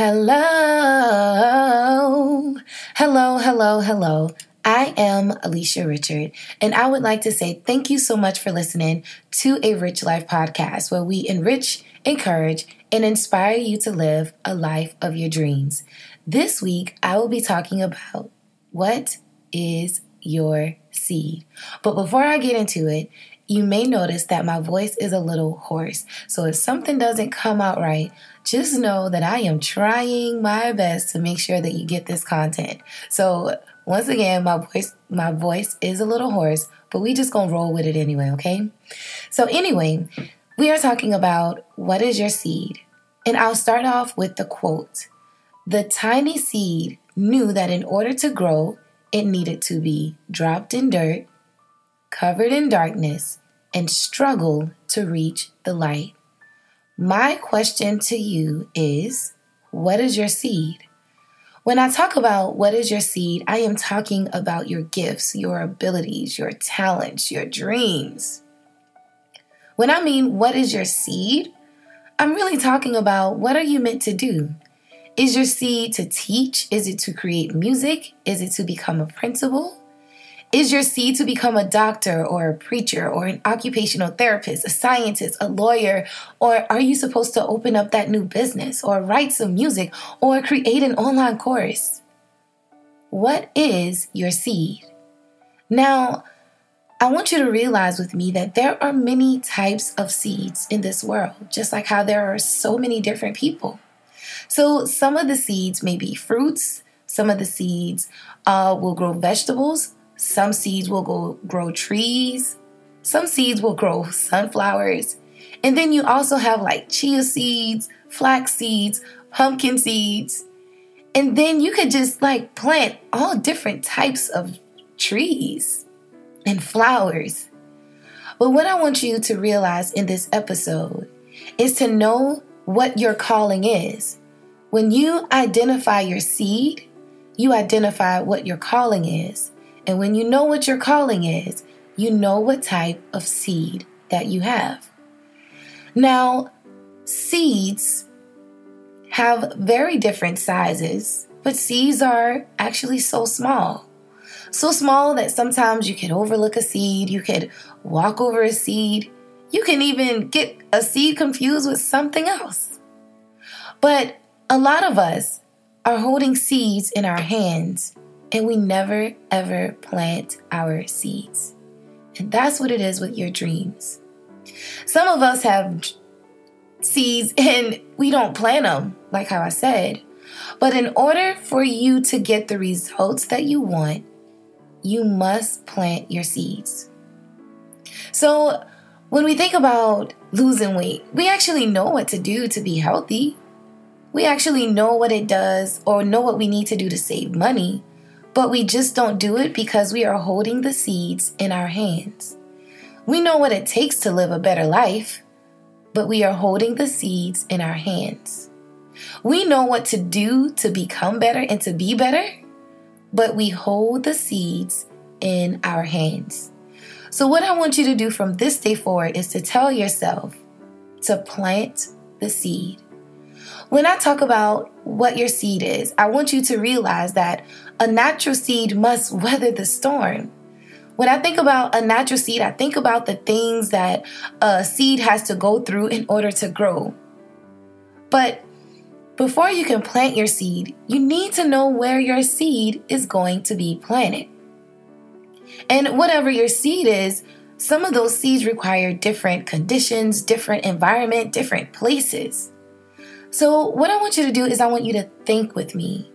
Hello, hello, hello, hello. I am Alisha Richard, and I would like to say thank you so much for listening to a Rich Life podcast where we enrich, encourage, and inspire you to live a life of your dreams. This week, I will be talking about what is your seed. But before I get into it, you may notice that my voice is a little hoarse. So if something doesn't come out right, just know that I am trying my best to make sure that you get this content. So once again, my voice my voice is a little hoarse, but we just going to roll with it anyway, okay? So anyway, we are talking about what is your seed? And I'll start off with the quote. The tiny seed knew that in order to grow, it needed to be dropped in dirt, covered in darkness, and struggle to reach the light. My question to you is what is your seed? When I talk about what is your seed, I am talking about your gifts, your abilities, your talents, your dreams. When I mean what is your seed, I'm really talking about what are you meant to do? Is your seed to teach? Is it to create music? Is it to become a principal? Is your seed to become a doctor or a preacher or an occupational therapist, a scientist, a lawyer? Or are you supposed to open up that new business or write some music or create an online course? What is your seed? Now, I want you to realize with me that there are many types of seeds in this world, just like how there are so many different people. So, some of the seeds may be fruits, some of the seeds uh, will grow vegetables, some seeds will go grow trees. Some seeds will grow sunflowers. And then you also have like chia seeds, flax seeds, pumpkin seeds. And then you could just like plant all different types of trees and flowers. But what I want you to realize in this episode is to know what your calling is. When you identify your seed, you identify what your calling is. And when you know what your calling is, you know what type of seed that you have. Now, seeds have very different sizes, but seeds are actually so small. So small that sometimes you can overlook a seed, you could walk over a seed, you can even get a seed confused with something else. But a lot of us are holding seeds in our hands and we never ever plant our seeds. And that's what it is with your dreams. Some of us have seeds and we don't plant them, like how I said. But in order for you to get the results that you want, you must plant your seeds. So, when we think about losing weight, we actually know what to do to be healthy. We actually know what it does or know what we need to do to save money but we just don't do it because we are holding the seeds in our hands. We know what it takes to live a better life, but we are holding the seeds in our hands. We know what to do to become better and to be better, but we hold the seeds in our hands. So, what I want you to do from this day forward is to tell yourself to plant the seed. When I talk about what your seed is, I want you to realize that a natural seed must weather the storm. When I think about a natural seed, I think about the things that a seed has to go through in order to grow. But before you can plant your seed, you need to know where your seed is going to be planted. And whatever your seed is, some of those seeds require different conditions, different environment, different places. So, what I want you to do is, I want you to think with me.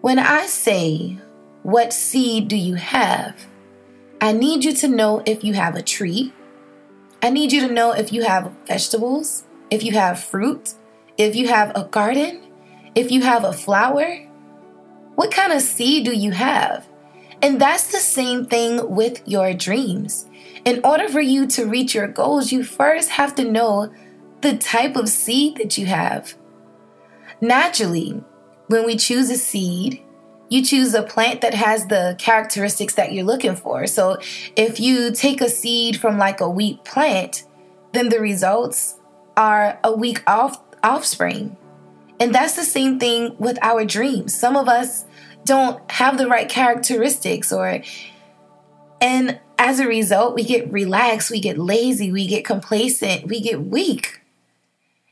When I say, What seed do you have? I need you to know if you have a tree. I need you to know if you have vegetables, if you have fruit, if you have a garden, if you have a flower. What kind of seed do you have? And that's the same thing with your dreams. In order for you to reach your goals, you first have to know the type of seed that you have. Naturally, when we choose a seed, you choose a plant that has the characteristics that you're looking for. So if you take a seed from like a wheat plant, then the results are a weak off- offspring. And that's the same thing with our dreams. Some of us don't have the right characteristics or and as a result, we get relaxed, we get lazy, we get complacent, we get weak.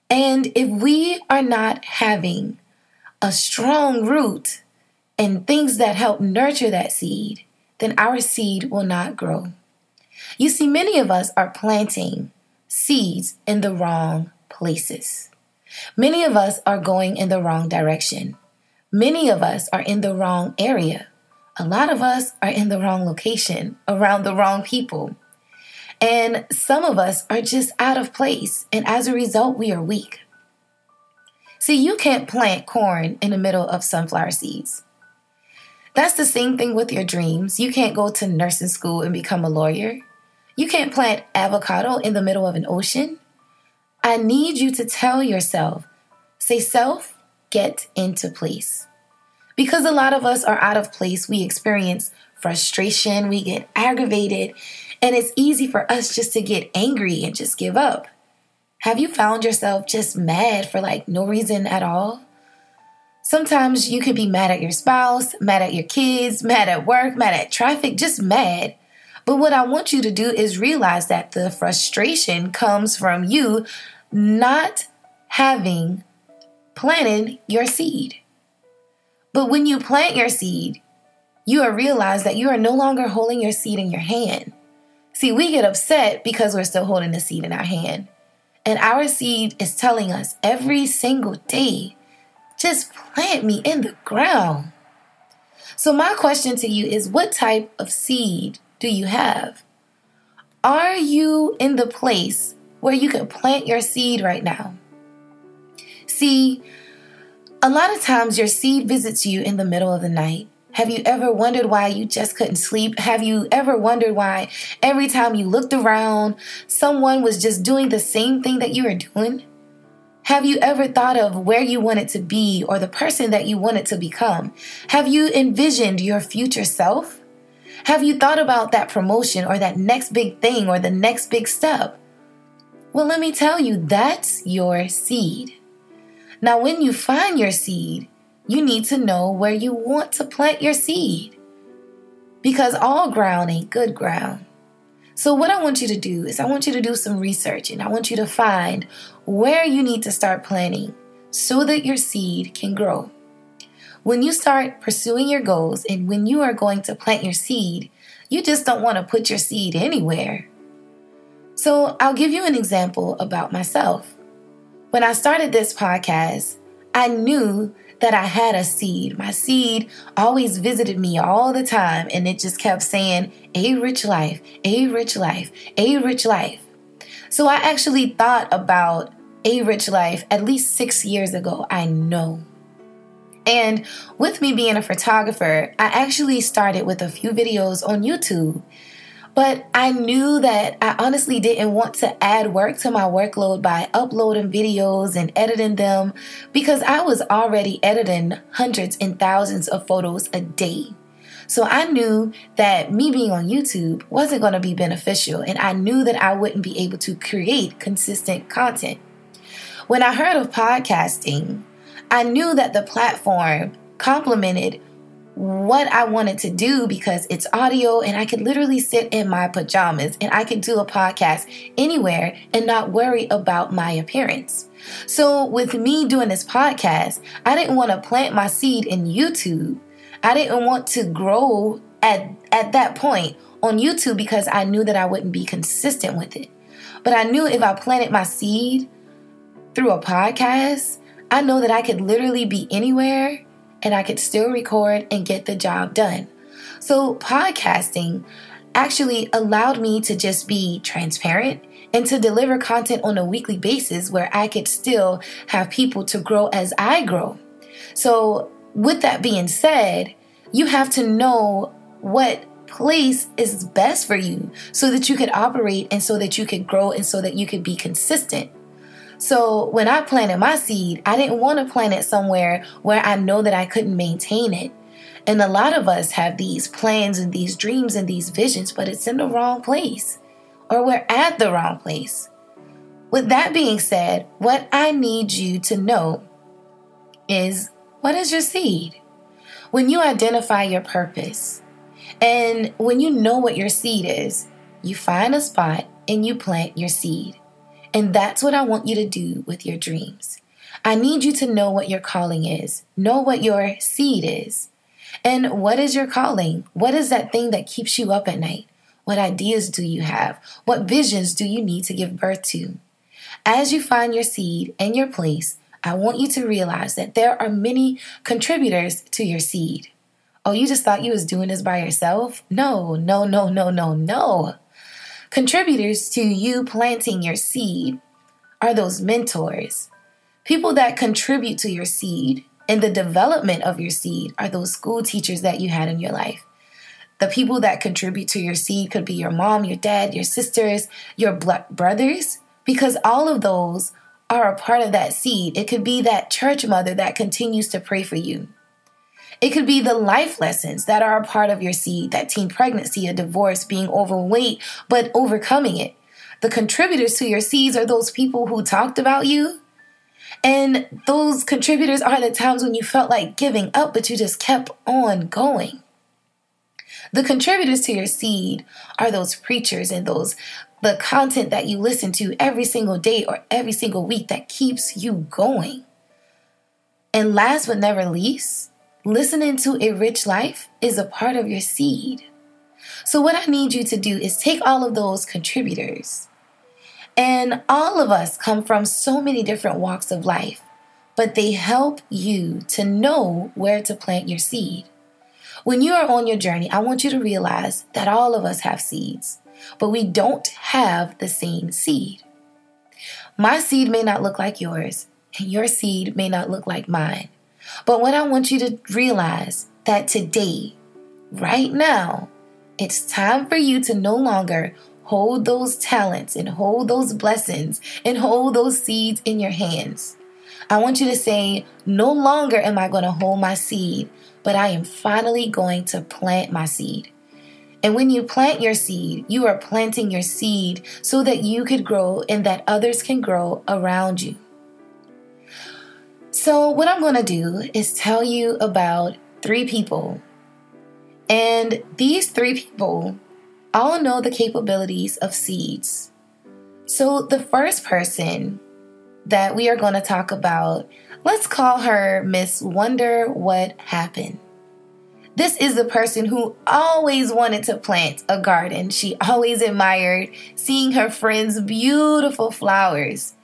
And if we are not having a strong root and things that help nurture that seed, then our seed will not grow. You see, many of us are planting seeds in the wrong places. Many of us are going in the wrong direction. Many of us are in the wrong area. A lot of us are in the wrong location, around the wrong people. And some of us are just out of place. And as a result, we are weak. See, you can't plant corn in the middle of sunflower seeds. That's the same thing with your dreams. You can't go to nursing school and become a lawyer. You can't plant avocado in the middle of an ocean. I need you to tell yourself, say, self, get into place. Because a lot of us are out of place, we experience frustration, we get aggravated, and it's easy for us just to get angry and just give up. Have you found yourself just mad for like no reason at all? Sometimes you could be mad at your spouse, mad at your kids, mad at work, mad at traffic, just mad. But what I want you to do is realize that the frustration comes from you not having planted your seed. But when you plant your seed, you are realize that you are no longer holding your seed in your hand. See, we get upset because we're still holding the seed in our hand. And our seed is telling us every single day, just plant me in the ground. So, my question to you is what type of seed do you have? Are you in the place where you can plant your seed right now? See, a lot of times your seed visits you in the middle of the night. Have you ever wondered why you just couldn't sleep? Have you ever wondered why every time you looked around, someone was just doing the same thing that you were doing? Have you ever thought of where you wanted to be or the person that you wanted to become? Have you envisioned your future self? Have you thought about that promotion or that next big thing or the next big step? Well, let me tell you, that's your seed. Now, when you find your seed, you need to know where you want to plant your seed because all ground ain't good ground. So, what I want you to do is, I want you to do some research and I want you to find where you need to start planting so that your seed can grow. When you start pursuing your goals and when you are going to plant your seed, you just don't want to put your seed anywhere. So, I'll give you an example about myself. When I started this podcast, I knew that I had a seed. My seed always visited me all the time, and it just kept saying, A rich life, a rich life, a rich life. So I actually thought about a rich life at least six years ago, I know. And with me being a photographer, I actually started with a few videos on YouTube. But I knew that I honestly didn't want to add work to my workload by uploading videos and editing them because I was already editing hundreds and thousands of photos a day. So I knew that me being on YouTube wasn't going to be beneficial, and I knew that I wouldn't be able to create consistent content. When I heard of podcasting, I knew that the platform complemented what I wanted to do because it's audio and I could literally sit in my pajamas and I could do a podcast anywhere and not worry about my appearance. So, with me doing this podcast, I didn't want to plant my seed in YouTube. I didn't want to grow at, at that point on YouTube because I knew that I wouldn't be consistent with it. But I knew if I planted my seed through a podcast, I know that I could literally be anywhere and I could still record and get the job done. So, podcasting actually allowed me to just be transparent and to deliver content on a weekly basis where I could still have people to grow as I grow. So, with that being said, you have to know what place is best for you so that you could operate and so that you could grow and so that you could be consistent. So when I planted my seed, I didn't want to plant it somewhere where I know that I couldn't maintain it. And a lot of us have these plans and these dreams and these visions, but it's in the wrong place or we're at the wrong place. With that being said, what I need you to know is what is your seed? When you identify your purpose and when you know what your seed is, you find a spot and you plant your seed. And that's what I want you to do with your dreams. I need you to know what your calling is, know what your seed is. And what is your calling? What is that thing that keeps you up at night? What ideas do you have? What visions do you need to give birth to? As you find your seed and your place, I want you to realize that there are many contributors to your seed. Oh, you just thought you was doing this by yourself? No, no, no, no, no, no. Contributors to you planting your seed are those mentors. People that contribute to your seed and the development of your seed are those school teachers that you had in your life. The people that contribute to your seed could be your mom, your dad, your sisters, your brothers, because all of those are a part of that seed. It could be that church mother that continues to pray for you. It could be the life lessons that are a part of your seed, that teen pregnancy, a divorce, being overweight, but overcoming it. The contributors to your seeds are those people who talked about you. And those contributors are the times when you felt like giving up, but you just kept on going. The contributors to your seed are those preachers and those the content that you listen to every single day or every single week that keeps you going. And last but never least, listening to a rich life is a part of your seed. So, what I need you to do is take all of those contributors, and all of us come from so many different walks of life, but they help you to know where to plant your seed. When you are on your journey, I want you to realize that all of us have seeds, but we don't have the same seed. My seed may not look like yours, and your seed may not look like mine. But what I want you to realize that today, right now, it's time for you to no longer hold those talents and hold those blessings and hold those seeds in your hands. I want you to say, No longer am I going to hold my seed, but I am finally going to plant my seed. And when you plant your seed, you are planting your seed so that you could grow and that others can grow around you. So, what I'm going to do is tell you about three people. And these three people all know the capabilities of seeds. So, the first person that we are going to talk about, let's call her Miss Wonder What Happened. This is the person who always wanted to plant a garden. She always admired seeing her friends' beautiful flowers.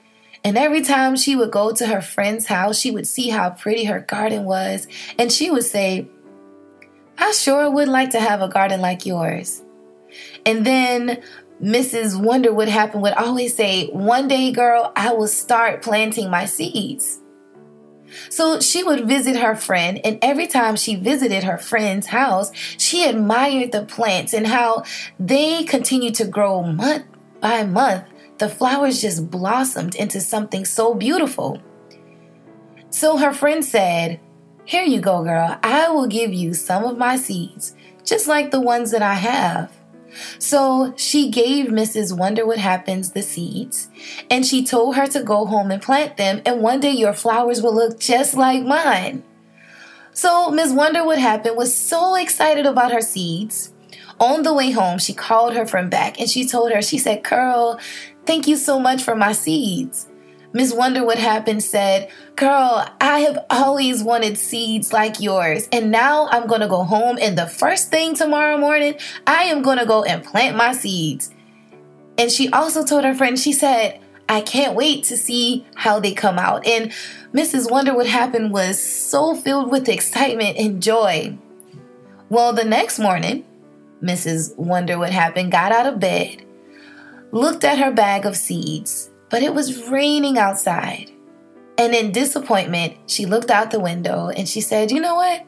And every time she would go to her friend's house, she would see how pretty her garden was. And she would say, I sure would like to have a garden like yours. And then Mrs. Wonder What Happened would always say, One day, girl, I will start planting my seeds. So she would visit her friend, and every time she visited her friend's house, she admired the plants and how they continued to grow month by month the flowers just blossomed into something so beautiful. So her friend said, Here you go, girl. I will give you some of my seeds, just like the ones that I have. So she gave Mrs. Wonder What Happens the seeds, and she told her to go home and plant them, and one day your flowers will look just like mine. So Miss Wonder What Happened was so excited about her seeds. On the way home, she called her friend back and she told her, she said, Curl, Thank you so much for my seeds. Miss Wonder What Happened said, Girl, I have always wanted seeds like yours, and now I'm gonna go home, and the first thing tomorrow morning, I am gonna go and plant my seeds. And she also told her friend, she said, I can't wait to see how they come out. And Mrs. Wonder What Happened was so filled with excitement and joy. Well, the next morning, Mrs. Wonder What Happened got out of bed looked at her bag of seeds, but it was raining outside. And in disappointment, she looked out the window and she said, You know what?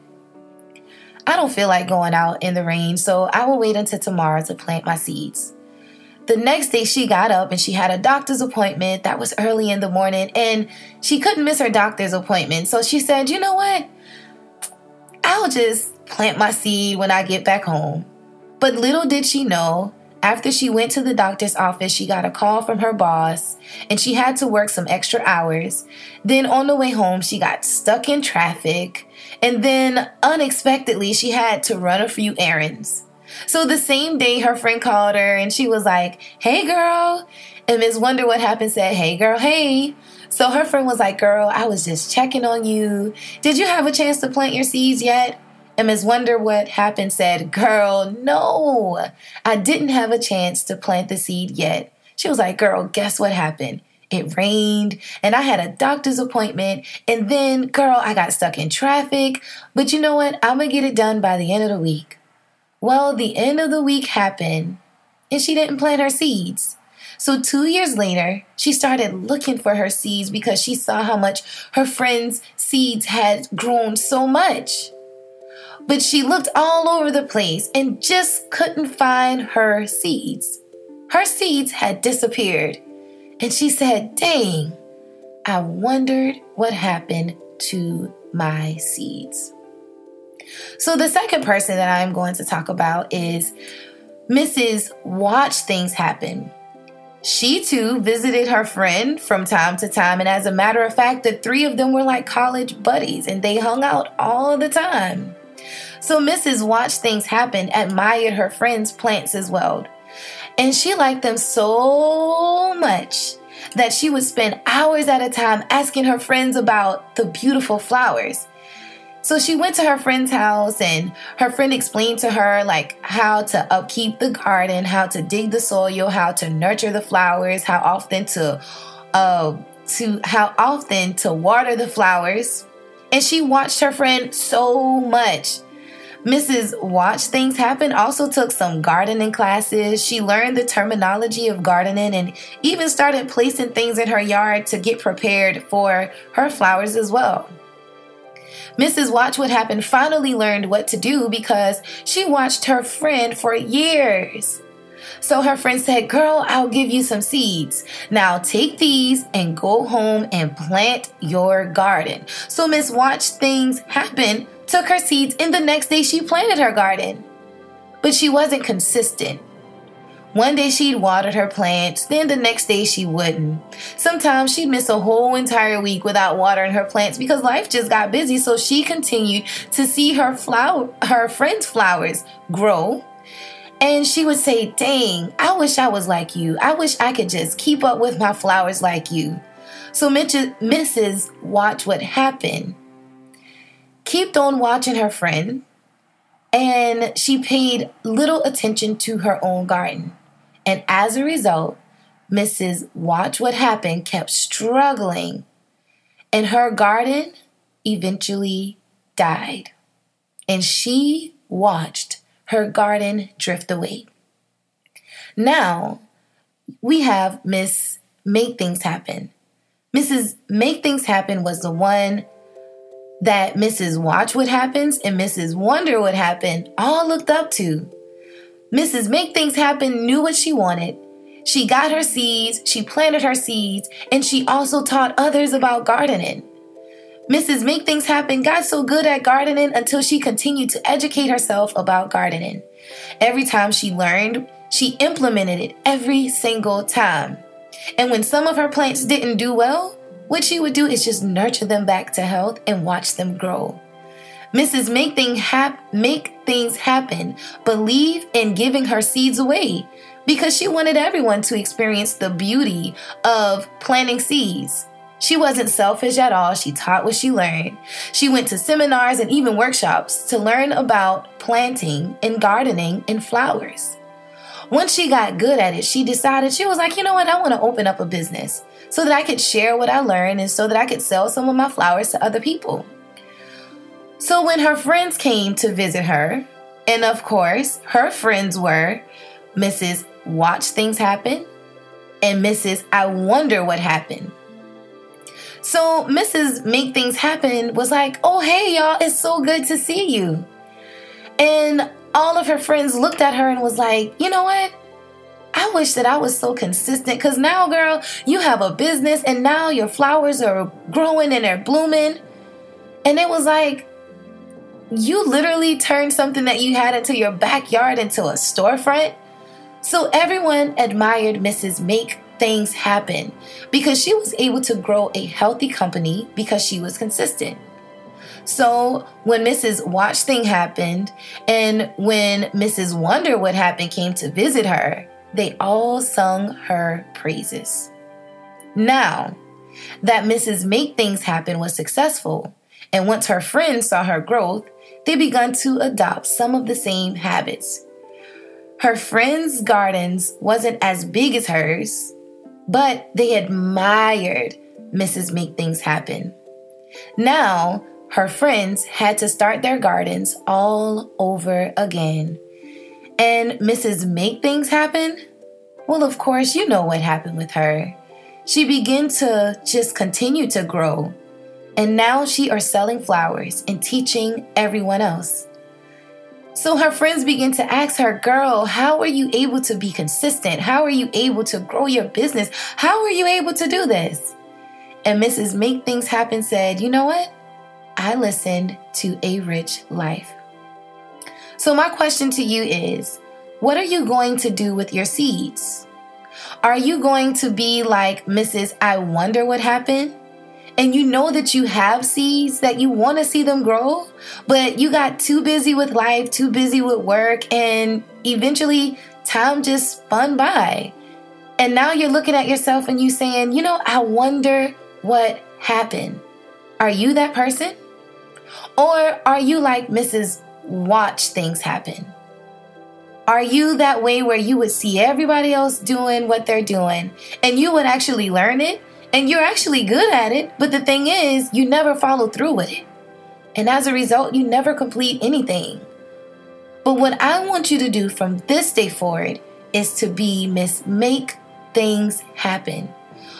I don't feel like going out in the rain, so I will wait until tomorrow to plant my seeds. The next day, she got up and she had a doctor's appointment that was early in the morning, and she couldn't miss her doctor's appointment. So she said, You know what? I'll just plant my seed when I get back home. But little did she know After she went to the doctor's office, she got a call from her boss and she had to work some extra hours. Then on the way home, she got stuck in traffic. And then unexpectedly, she had to run a few errands. So the same day, her friend called her and she was like, Hey girl. And Ms. Wonder What Happened said, Hey girl, hey. So her friend was like, Girl, I was just checking on you. Did you have a chance to plant your seeds yet? And Ms. Wonder What Happened said, Girl, no, I didn't have a chance to plant the seed yet. She was like, Girl, guess what happened? It rained and I had a doctor's appointment. And then, girl, I got stuck in traffic. But you know what? I'm to get it done by the end of the week. Well, the end of the week happened and she didn't plant her seeds. So, two years later, she started looking for her seeds because she saw how much her friends' seeds had grown so much. But she looked all over the place and just couldn't find her seeds. Her seeds had disappeared. And she said, Dang, I wondered what happened to my seeds. So, the second person that I'm going to talk about is Mrs. Watch Things Happen. She too visited her friend from time to time, and as a matter of fact, the three of them were like college buddies and they hung out all the time. So Mrs. watched Things Happen admired her friend's plants as well. And she liked them so much that she would spend hours at a time asking her friends about the beautiful flowers. So she went to her friend's house and her friend explained to her like how to upkeep the garden, how to dig the soil, how to nurture the flowers, how often to uh to how often to water the flowers. And she watched her friend so much Mrs. Watch Things Happen also took some gardening classes. She learned the terminology of gardening and even started placing things in her yard to get prepared for her flowers as well. Mrs. Watch What Happened finally learned what to do because she watched her friend for years. So her friend said, Girl, I'll give you some seeds. Now take these and go home and plant your garden. So Miss Watch Things Happen took her seeds, and the next day she planted her garden. But she wasn't consistent. One day she'd watered her plants, then the next day she wouldn't. Sometimes she'd miss a whole entire week without watering her plants because life just got busy, so she continued to see her flower her friends' flowers grow. And she would say, Dang, I wish I was like you. I wish I could just keep up with my flowers like you. So Mrs. Watch what happened kept on watching her friend, and she paid little attention to her own garden. And as a result, Mrs. Watch What Happened kept struggling, and her garden eventually died. And she watched her garden drift away. Now we have Miss Make Things Happen. Mrs. Make Things Happen was the one that Mrs. Watch What Happens and Mrs. Wonder What Happened all looked up to. Mrs. Make Things Happen knew what she wanted. She got her seeds, she planted her seeds, and she also taught others about gardening. Mrs. Make Things Happen got so good at gardening until she continued to educate herself about gardening. Every time she learned, she implemented it every single time. And when some of her plants didn't do well, what she would do is just nurture them back to health and watch them grow. Mrs. Make, thing hap- make Things Happen believe in giving her seeds away because she wanted everyone to experience the beauty of planting seeds. She wasn't selfish at all. She taught what she learned. She went to seminars and even workshops to learn about planting and gardening and flowers. Once she got good at it, she decided she was like, you know what, I want to open up a business so that I could share what I learned and so that I could sell some of my flowers to other people. So when her friends came to visit her, and of course, her friends were Mrs. Watch Things Happen and Mrs. I Wonder What Happened. So Mrs. Make Things Happen was like, oh, hey, y'all, it's so good to see you. And all of her friends looked at her and was like, you know what? I wish that I was so consistent because now, girl, you have a business and now your flowers are growing and they're blooming. And it was like, you literally turned something that you had into your backyard into a storefront. So everyone admired Mrs. Make Things Happen because she was able to grow a healthy company because she was consistent. So when Mrs. Watch Thing happened and when Mrs. Wonder What Happened came to visit her, they all sung her praises. Now that Mrs. Make Things Happen was successful, and once her friends saw her growth, they began to adopt some of the same habits. Her friends' gardens wasn't as big as hers, but they admired Mrs. Make Things Happen. Now, her friends had to start their gardens all over again. And Mrs. Make Things Happen? Well, of course, you know what happened with her. She began to just continue to grow. And now she are selling flowers and teaching everyone else. So her friends begin to ask her, Girl, how are you able to be consistent? How are you able to grow your business? How are you able to do this? And Mrs. Make Things Happen said, You know what? I listened to A Rich Life. So, my question to you is what are you going to do with your seeds? Are you going to be like Mrs. I Wonder What Happened? And you know that you have seeds that you want to see them grow, but you got too busy with life, too busy with work, and eventually time just spun by. And now you're looking at yourself and you saying, you know, I wonder what happened. Are you that person? Or are you like Mrs. Watch things happen? Are you that way where you would see everybody else doing what they're doing and you would actually learn it and you're actually good at it, but the thing is, you never follow through with it. And as a result, you never complete anything. But what I want you to do from this day forward is to be Miss Make Things Happen.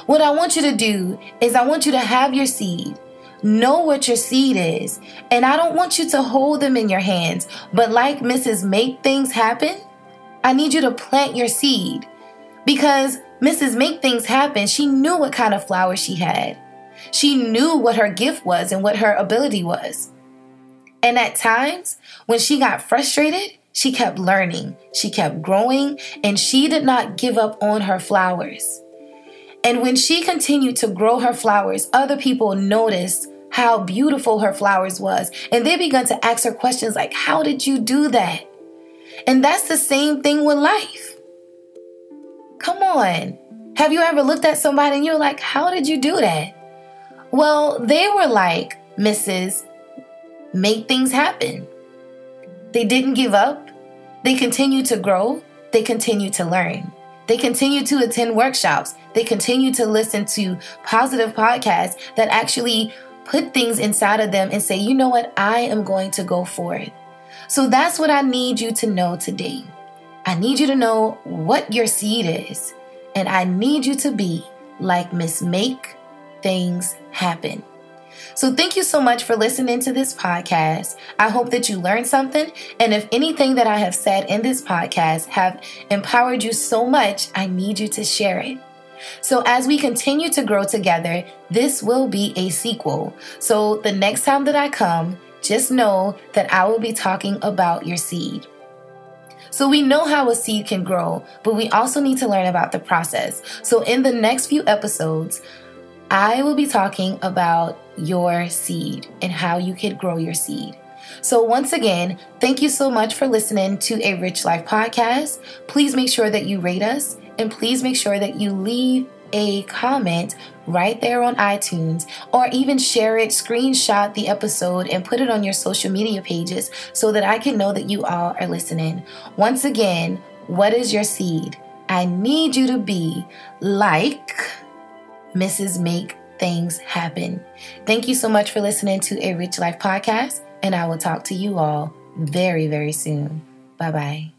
What I want you to do is I want you to have your seed Know what your seed is. And I don't want you to hold them in your hands, but like Mrs. Make Things Happen, I need you to plant your seed. Because Mrs. Make Things Happen, she knew what kind of flowers she had. She knew what her gift was and what her ability was. And at times, when she got frustrated, she kept learning, she kept growing, and she did not give up on her flowers. And when she continued to grow her flowers, other people noticed how beautiful her flowers was. And they began to ask her questions like, How did you do that? And that's the same thing with life. Come on. Have you ever looked at somebody and you're like, How did you do that? Well, they were like Mrs. Make things happen. They didn't give up. They continued to grow. They continued to learn. They continued to attend workshops. They continue to listen to positive podcasts that actually put things inside of them and say, you know what, I am going to go for it. So that's what I need you to know today. I need you to know what your seed is, and I need you to be like Miss Make Things Happen. So, thank you so much for listening to this podcast. I hope that you learned something. And if anything that I have said in this podcast have empowered you so much, I need you to share it. So, as we continue to grow together, this will be a sequel. So, the next time that I come, just know that I will be talking about your seed. So, we know how a seed can grow, but we also need to learn about the process. So, in the next few episodes, I will be talking about your seed and how you can grow your seed. So, once again, thank you so much for listening to a Rich Life podcast. Please make sure that you rate us and please make sure that you leave a comment right there on iTunes or even share it, screenshot the episode, and put it on your social media pages so that I can know that you all are listening. Once again, what is your seed? I need you to be like Mrs. Make Things Happen. Thank you so much for listening to a Rich Life podcast, and I will talk to you all very, very soon. Bye bye.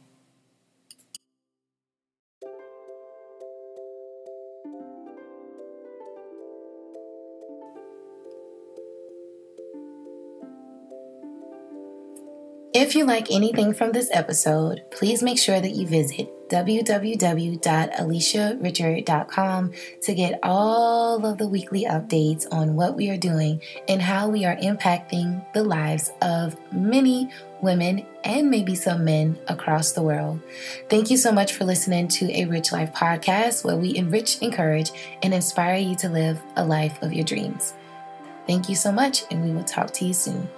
If you like anything from this episode, please make sure that you visit www.alisharichard.com to get all of the weekly updates on what we are doing and how we are impacting the lives of many women and maybe some men across the world. Thank you so much for listening to a Rich Life podcast where we enrich, encourage, and inspire you to live a life of your dreams. Thank you so much, and we will talk to you soon.